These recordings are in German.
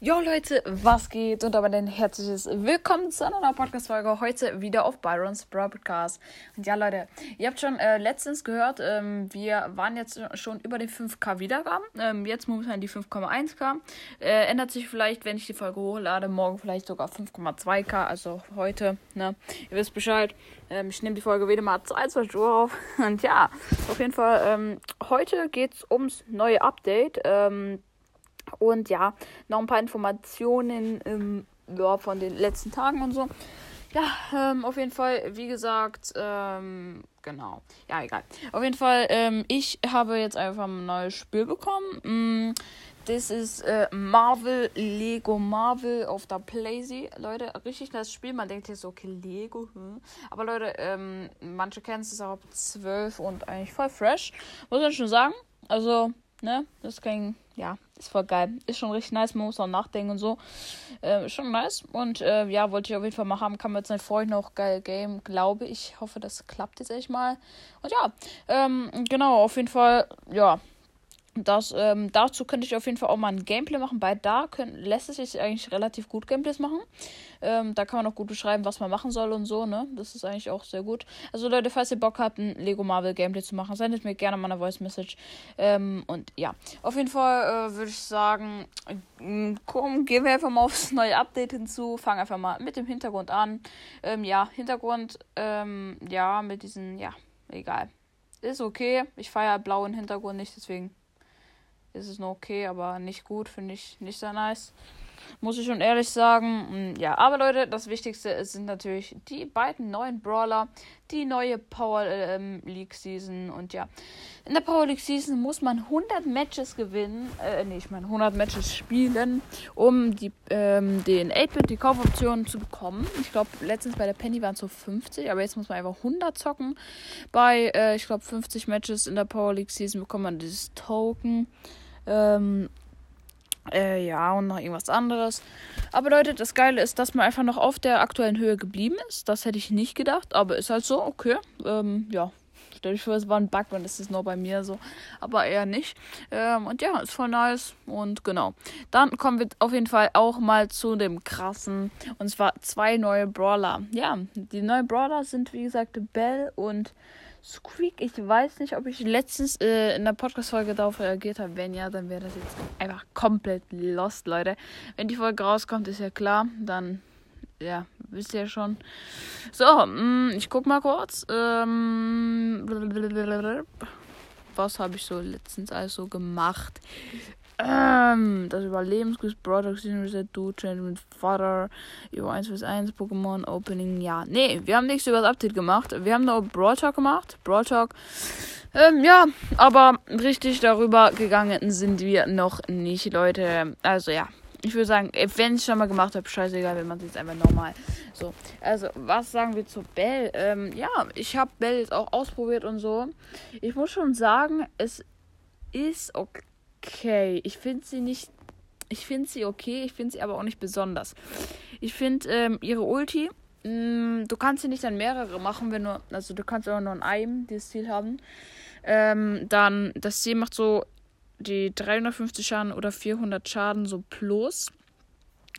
Jo Leute, was geht? Und aber ein herzliches Willkommen zu einer neuen Podcast-Folge. Heute wieder auf Byron's Broadcast. Und ja, Leute, ihr habt schon äh, letztens gehört, ähm, wir waren jetzt schon über die 5K Wiedergaben. Ähm, jetzt momentan die 5,1K. Äh, ändert sich vielleicht, wenn ich die Folge hochlade. Morgen vielleicht sogar 5,2K. Also heute, ne? Ihr wisst Bescheid. Ähm, ich nehme die Folge wieder mal 22 Uhr auf. Und ja, auf jeden Fall, ähm, heute geht es ums neue Update. Ähm, und ja, noch ein paar Informationen ähm, ja, von den letzten Tagen und so. Ja, ähm, auf jeden Fall, wie gesagt, ähm, genau. Ja, egal. Auf jeden Fall, ähm, ich habe jetzt einfach ein neues Spiel bekommen. Mm, das ist äh, Marvel, Lego Marvel auf der Playsee. Leute, richtig das Spiel. Man denkt jetzt, okay, Lego. Hm. Aber Leute, ähm, manche kennen es auch ab 12 und eigentlich voll fresh. Muss man schon sagen. Also, ne, das ist kein ja, ist voll geil. Ist schon richtig nice. Man muss auch nachdenken und so. Äh, schon nice. Und äh, ja, wollte ich auf jeden Fall mal haben. Kann man jetzt nicht vorher noch geil Game, glaube ich. Ich hoffe, das klappt jetzt echt mal. Und ja, ähm, genau, auf jeden Fall, ja. Das, ähm, dazu könnte ich auf jeden Fall auch mal ein Gameplay machen. Bei da können, lässt es sich eigentlich relativ gut Gameplays machen. Ähm, da kann man auch gut beschreiben, was man machen soll und so, ne? Das ist eigentlich auch sehr gut. Also Leute, falls ihr Bock habt, ein Lego Marvel Gameplay zu machen, sendet mir gerne mal eine Voice Message. Ähm, und ja, auf jeden Fall äh, würde ich sagen, äh, komm, gehen wir einfach mal aufs neue Update hinzu. Fangen einfach mal mit dem Hintergrund an. Ähm, ja, Hintergrund, ähm, ja, mit diesen, ja, egal. Ist okay. Ich feiere blauen Hintergrund nicht, deswegen ist es nur okay, aber nicht gut, finde ich nicht sehr nice. Muss ich schon ehrlich sagen. Mm, ja, aber Leute, das Wichtigste sind natürlich die beiden neuen Brawler, die neue Power ähm, League Season. Und ja, in der Power League Season muss man 100 Matches gewinnen. Äh, nee, ich meine 100 Matches spielen, um die, ähm, den 8-Bit, die Kaufoptionen zu bekommen. Ich glaube, letztens bei der Penny waren es so 50, aber jetzt muss man einfach 100 zocken. Bei, äh, ich glaube, 50 Matches in der Power League Season bekommt man dieses Token. Ähm, äh, ja, und noch irgendwas anderes. Aber Leute, das Geile ist, dass man einfach noch auf der aktuellen Höhe geblieben ist. Das hätte ich nicht gedacht, aber ist halt so, okay. Ähm, ja. Stell dich vor, es war ein Bug, es ist nur bei mir so. Aber eher nicht. Ähm, und ja, ist voll nice. Und genau. Dann kommen wir auf jeden Fall auch mal zu dem krassen. Und zwar zwei neue Brawler. Ja, die neuen Brawler sind, wie gesagt, Bell und Squeak, ich weiß nicht, ob ich letztens äh, in der Podcast-Folge darauf reagiert habe. Wenn ja, dann wäre das jetzt einfach komplett lost, Leute. Wenn die Folge rauskommt, ist ja klar. Dann, ja, wisst ihr schon. So, mh, mm, ich guck mal kurz. Ähm, was habe ich so letztens also gemacht? Ähm, das Überlebensquiz, Broadcast Reset, Du, Challenge mit Vater, über 1 vs 1, Pokémon Opening, ja. Nee, wir haben nichts über das Update gemacht. Wir haben nur Brawl Talk gemacht. Brawl Talk. Ähm, ja, aber richtig darüber gegangen sind wir noch nicht, Leute. Also ja. Ich würde sagen, wenn ich schon mal gemacht habe, scheißegal, wenn man es jetzt einfach normal. So, also, was sagen wir zu Bell? Ähm, ja, ich habe Bell jetzt auch ausprobiert und so. Ich muss schon sagen, es ist okay okay. Ich finde sie nicht. Ich finde sie okay, ich finde sie aber auch nicht besonders. Ich finde ähm, ihre Ulti. Mh, mm, du kannst sie nicht an mehrere machen, wenn du. Also du kannst auch nur an einem dieses Ziel haben. Ähm, dann, das Ziel macht so die 350 Schaden oder 400 Schaden so plus,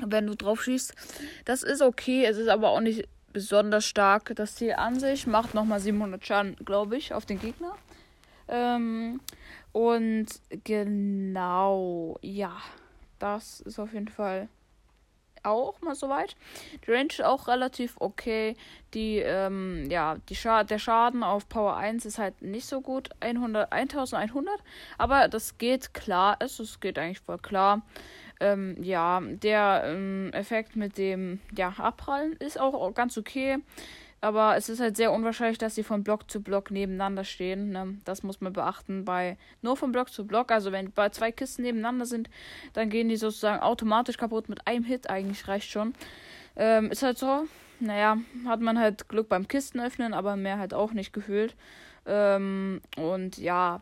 wenn du drauf schießt. Das ist okay, es ist aber auch nicht besonders stark. Das Ziel an sich macht nochmal 700 Schaden, glaube ich, auf den Gegner. Ähm, und genau, ja, das ist auf jeden Fall auch mal soweit. Die Range ist auch relativ okay. Die, ähm, ja, die Scha der Schaden auf Power 1 ist halt nicht so gut. 100, 1100. Aber das geht klar. Es, es geht eigentlich voll klar. Ähm, ja, der ähm, Effekt mit dem ja, Abprallen ist auch ganz okay. Aber es ist halt sehr unwahrscheinlich, dass sie von Block zu Block nebeneinander stehen. Ne? Das muss man beachten bei nur von Block zu Block. Also wenn bei zwei Kisten nebeneinander sind, dann gehen die sozusagen automatisch kaputt mit einem Hit. Eigentlich reicht schon. Ähm, ist halt so. Naja, hat man halt Glück beim Kisten öffnen, aber mehr halt auch nicht gefühlt. Ähm, und ja,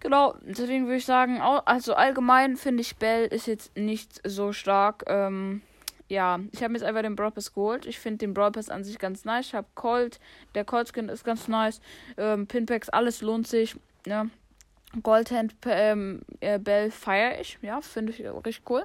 genau, deswegen würde ich sagen, also allgemein finde ich Bell ist jetzt nicht so stark. Ähm, ja, ich habe jetzt einfach den Brawl Pass geholt. Ich finde den Brawl Pass an sich ganz nice. Ich habe Colt, der Colt Skin ist ganz nice. Ähm, Pinpacks, alles lohnt sich. Ne? Goldhand ähm, äh, Bell feiere ich. Ja, finde ich richtig cool.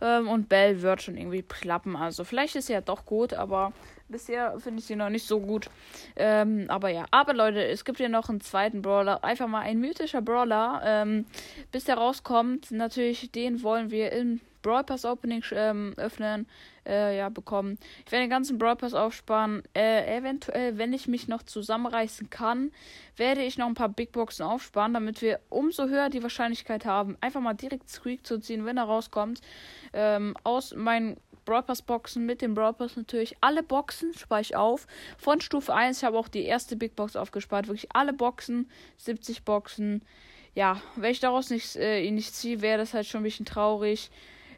Ähm, und Bell wird schon irgendwie klappen. Also vielleicht ist sie ja doch gut, aber bisher finde ich sie noch nicht so gut. Ähm, aber ja, aber Leute, es gibt ja noch einen zweiten Brawler. Einfach mal ein mythischer Brawler. Ähm, bis der rauskommt, natürlich, den wollen wir im Brawl Pass Opening ähm, öffnen, äh, ja, bekommen. Ich werde den ganzen Brawl Pass aufsparen. Äh, eventuell, wenn ich mich noch zusammenreißen kann, werde ich noch ein paar Big Boxen aufsparen, damit wir umso höher die Wahrscheinlichkeit haben, einfach mal direkt Squeak zu ziehen, wenn er rauskommt. Ähm, aus meinen Brawl Pass Boxen mit dem Brawl Pass natürlich. Alle Boxen spare ich auf. Von Stufe 1. Ich habe auch die erste Big Box aufgespart. Wirklich alle Boxen. 70 Boxen. Ja, wenn ich daraus nicht, äh, nicht ziehe, wäre das halt schon ein bisschen traurig.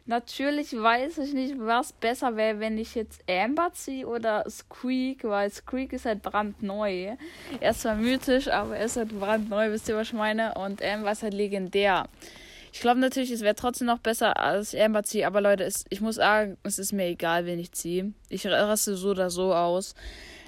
Natürlich weiß ich nicht, was besser wäre, wenn ich jetzt Amber ziehe oder Squeak, weil Squeak ist halt brandneu. Er ist zwar mythisch, aber er ist halt brandneu, wisst ihr, was ich meine? Und Amber ist halt legendär. Ich glaube natürlich, es wäre trotzdem noch besser als Amber ziehe, aber Leute, es, ich muss sagen, es ist mir egal, wen ich ziehe. Ich raste so oder so aus.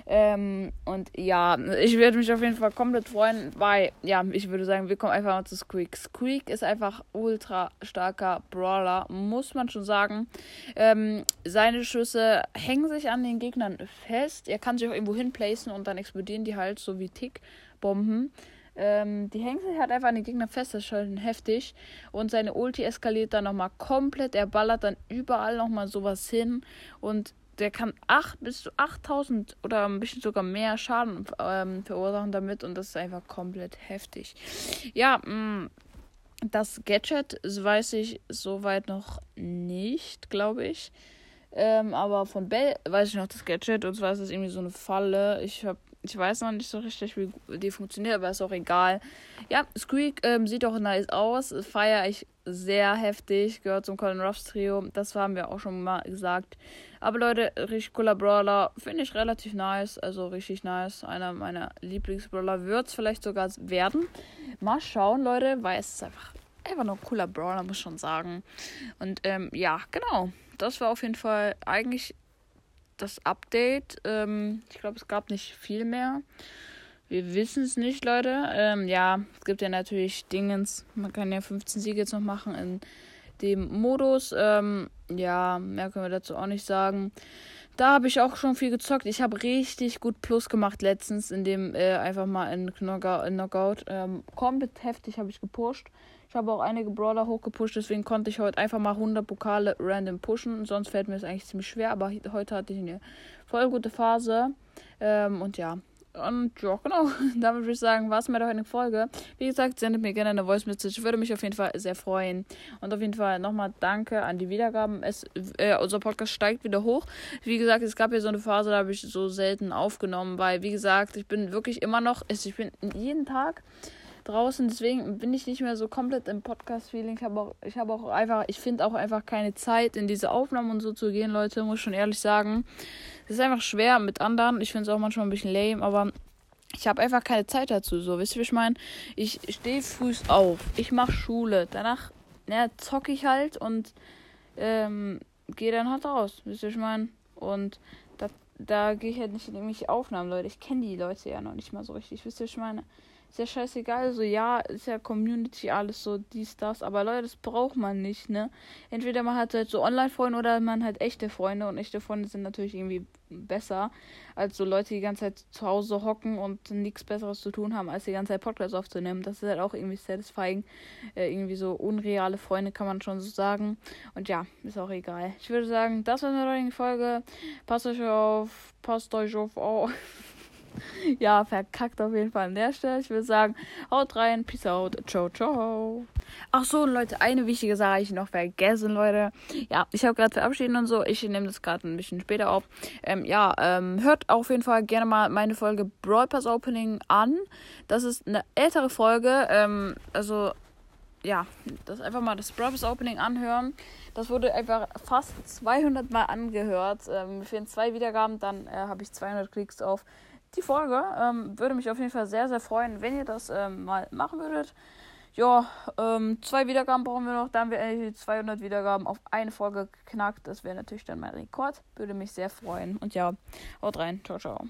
Ähm, und ja, ich würde mich auf jeden Fall komplett freuen, weil, ja, ich würde sagen, wir kommen einfach mal zu Squeak. Squeak ist einfach ultra starker Brawler, muss man schon sagen. Ähm, seine Schüsse hängen sich an den Gegnern fest. Er kann sich auch irgendwo hinplacen und dann explodieren die halt so wie Tickbomben. Ähm, die hängen sich halt einfach an den Gegner fest, das ist schon heftig. Und seine Ulti eskaliert dann nochmal komplett. Er ballert dann überall nochmal sowas hin. Und der kann 8 bis zu 8000 oder ein bisschen sogar mehr Schaden ähm, verursachen damit und das ist einfach komplett heftig. Ja, mh, mm, das Gadget weiß ich soweit noch nicht, glaube ich. Ähm, aber von Bell weiß ich noch das Gadget und zwar ist es irgendwie so eine Falle. Ich habe ich weiß noch nicht so richtig, wie die funktioniert, aber ist auch egal. Ja, Squeak ähm, sieht auch nice aus. Feiere ich sehr heftig. Gehört zum Colin Ruffs Trio. Das haben wir auch schon mal gesagt. Aber Leute, richtig cooler Brawler. Finde ich relativ nice. Also richtig nice. Einer meiner Lieblingsbrawler wird es vielleicht sogar werden. Mal schauen, Leute, weil es ist einfach, einfach nur ein cooler Brawler, muss ich schon sagen. Und ähm, ja, genau. Das war auf jeden Fall eigentlich das Update. Ähm, ich glaube, es gab nicht viel mehr. Wir wissen es nicht, Leute. Ähm, ja, es gibt ja natürlich Dingens. Man kann ja 15 Siege jetzt noch machen in dem Modus. Ähm, ja, mehr können wir dazu auch nicht sagen. Da habe ich auch schon viel gezockt. Ich habe richtig gut Plus gemacht letztens, indem äh, einfach mal in Knockout. Ähm, komplett heftig habe ich gepusht. Ich habe auch einige Brawler hochgepusht, deswegen konnte ich heute einfach mal 100 Pokale random pushen. Sonst fällt mir das eigentlich ziemlich schwer, aber heute hatte ich eine voll gute Phase. Ähm, und ja. Und ja, genau. Damit würde ich sagen, war es mir doch eine Folge. Wie gesagt, sendet mir gerne eine Voice Message. Ich würde mich auf jeden Fall sehr freuen. Und auf jeden Fall nochmal danke an die Wiedergaben. Es, äh, unser Podcast steigt wieder hoch. Wie gesagt, es gab hier so eine Phase, da habe ich so selten aufgenommen, weil, wie gesagt, ich bin wirklich immer noch, ich bin jeden Tag draußen. Deswegen bin ich nicht mehr so komplett im Podcast-Feeling. Ich habe auch, ich habe auch einfach, ich finde auch einfach keine Zeit, in diese Aufnahmen und so zu gehen, Leute, muss ich schon ehrlich sagen. Es ist einfach schwer mit anderen. Ich finde es auch manchmal ein bisschen lame, aber ich habe einfach keine Zeit dazu. So, wisst ihr, wie ich meine? Ich stehe früh auf, ich mache Schule, danach ja, zocke ich halt und ähm, gehe dann halt raus. Wisst ihr, wie ich meine? Und da, gehe ich halt nicht in irgendwelche Aufnahmen, Leute. Ich kenne die Leute ja noch nicht mal so richtig. Wisst ihr, ich meine? ist ja scheißegal. So, ja, ist ja Community, alles so, dies, das. Aber Leute, das braucht man nicht, ne? Entweder man hat halt so Online-Freunde oder man hat echte Freunde. Und echte Freunde sind natürlich irgendwie besser als so Leute, die die ganze Zeit zu Hause hocken und nichts Besseres zu tun haben, als die ganze Zeit Podcasts aufzunehmen. Das ist halt auch irgendwie satisfying. Äh, irgendwie so unreale Freunde, kann man schon so sagen. Und ja, ist auch egal. Ich würde sagen, das war eine neue Folge. Passt euch auf, passt euch auf. Oh. ja, verkackt auf jeden Fall an der Stelle. Ich würde sagen, haut rein, peace out, ciao, ciao. Ach so, Leute, eine wichtige Sache habe ich noch vergessen, Leute. Ja, ich habe gerade verabschiedet und so. Ich nehme das gerade ein bisschen später auf. Ähm, ja, ähm, hört auf jeden Fall gerne mal meine Folge Brawl Pass Opening an. Das ist eine ältere Folge. Ähm, also, ja, das einfach mal das Brawl Pass Opening anhören. Das wurde einfach fast 200 Mal angehört. Ähm, fehlen zwei Wiedergaben, dann äh, habe ich 200 Klicks auf die Folge. Ähm, würde mich auf jeden Fall sehr, sehr freuen, wenn ihr das ähm, mal machen würdet. Ja, ähm, zwei Wiedergaben brauchen wir noch. Dann haben wir 200 Wiedergaben auf eine Folge geknackt. Das wäre natürlich dann mein Rekord. Würde mich sehr freuen. Und ja, haut rein. Ciao, ciao.